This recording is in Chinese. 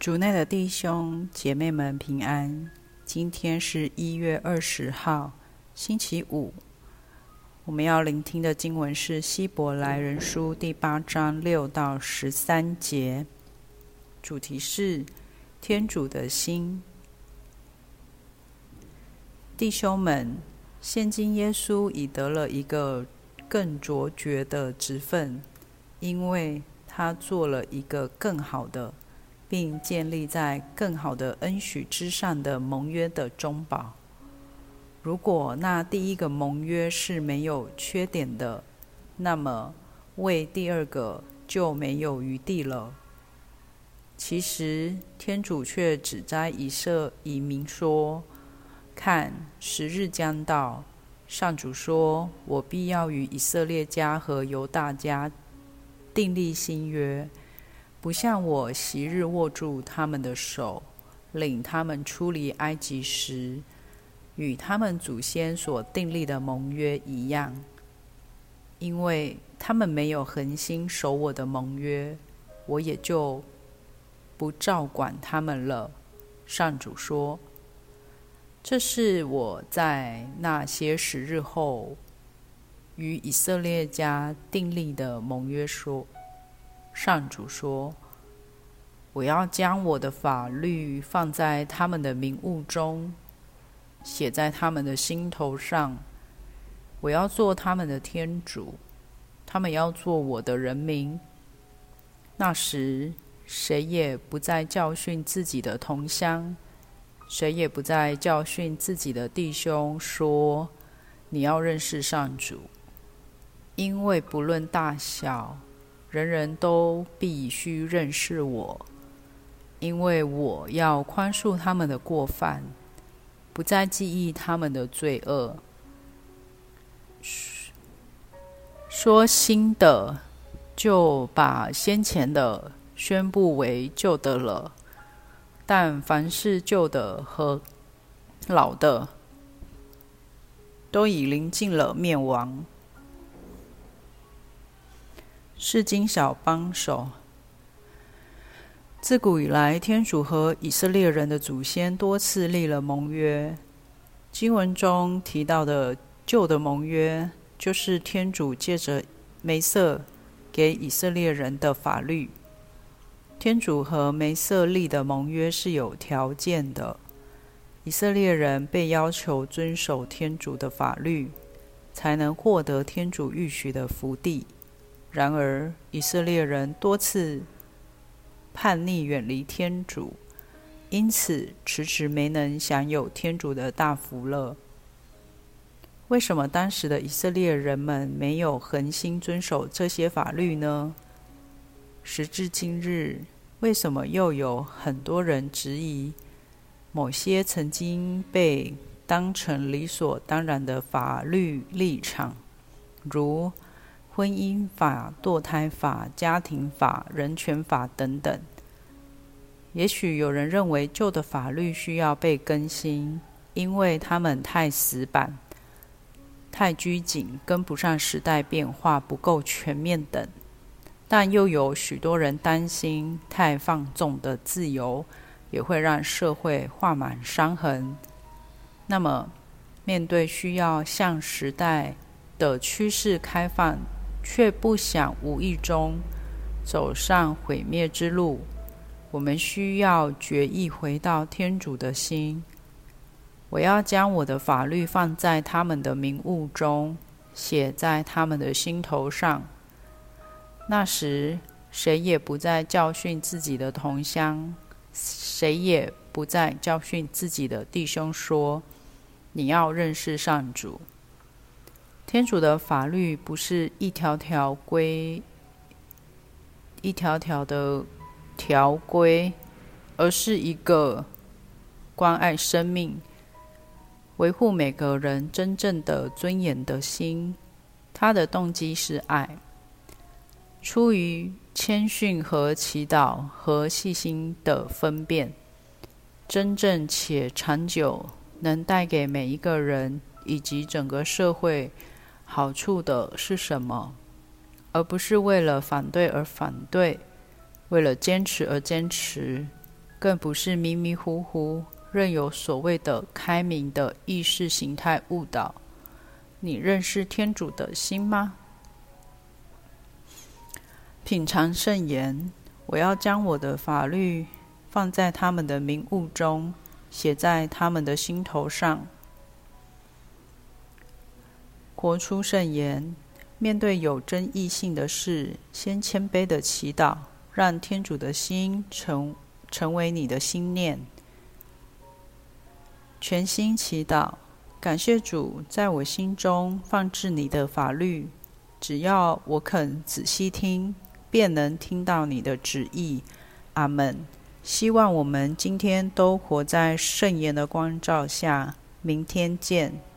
主内的弟兄姐妹们平安。今天是一月二十号，星期五。我们要聆听的经文是《希伯来人书》第八章六到十三节，主题是天主的心。弟兄们，现今耶稣已得了一个更卓绝的职分，因为他做了一个更好的。并建立在更好的恩许之上的盟约的中保。如果那第一个盟约是没有缺点的，那么为第二个就没有余地了。其实天主却只摘以色以明说：“看，时日将到，上主说，我必要与以色列家和犹大家订立新约。”不像我昔日握住他们的手，领他们出离埃及时，与他们祖先所订立的盟约一样，因为他们没有恒心守我的盟约，我也就不照管他们了。上主说：“这是我在那些时日后与以色列家订立的盟约。”说。上主说：“我要将我的法律放在他们的名物中，写在他们的心头上。我要做他们的天主，他们要做我的人民。那时，谁也不再教训自己的同乡，谁也不再教训自己的弟兄，说：‘你要认识上主，因为不论大小。’”人人都必须认识我，因为我要宽恕他们的过犯，不再记忆他们的罪恶。说新的，就把先前的宣布为旧的了。但凡是旧的和老的，都已临近了灭亡。是经小帮手。自古以来，天主和以色列人的祖先多次立了盟约。经文中提到的旧的盟约，就是天主借着梅瑟给以色列人的法律。天主和梅瑟立的盟约是有条件的，以色列人被要求遵守天主的法律，才能获得天主预许的福地。然而，以色列人多次叛逆，远离天主，因此迟迟没能享有天主的大福乐。为什么当时的以色列人们没有恒心遵守这些法律呢？时至今日，为什么又有很多人质疑某些曾经被当成理所当然的法律立场，如？婚姻法、堕胎法、家庭法、人权法等等。也许有人认为旧的法律需要被更新，因为他们太死板、太拘谨，跟不上时代变化，不够全面等。但又有许多人担心，太放纵的自由也会让社会画满伤痕。那么，面对需要向时代的趋势开放，却不想无意中走上毁灭之路。我们需要决意回到天主的心。我要将我的法律放在他们的名物中，写在他们的心头上。那时，谁也不再教训自己的同乡，谁也不再教训自己的弟兄，说：“你要认识上主。”天主的法律不是一条条规、一条条的条规，而是一个关爱生命、维护每个人真正的尊严的心。他的动机是爱，出于谦逊和祈祷和细心的分辨，真正且长久，能带给每一个人以及整个社会。好处的是什么，而不是为了反对而反对，为了坚持而坚持，更不是迷迷糊糊，任由所谓的开明的意识形态误导。你认识天主的心吗？品尝圣言，我要将我的法律放在他们的名物中，写在他们的心头上。活出圣言，面对有争议性的事，先谦卑的祈祷，让天主的心成成为你的心念。全心祈祷，感谢主在我心中放置你的法律，只要我肯仔细听。便能听到你的旨意，阿门。希望我们今天都活在圣言的光照下。明天见。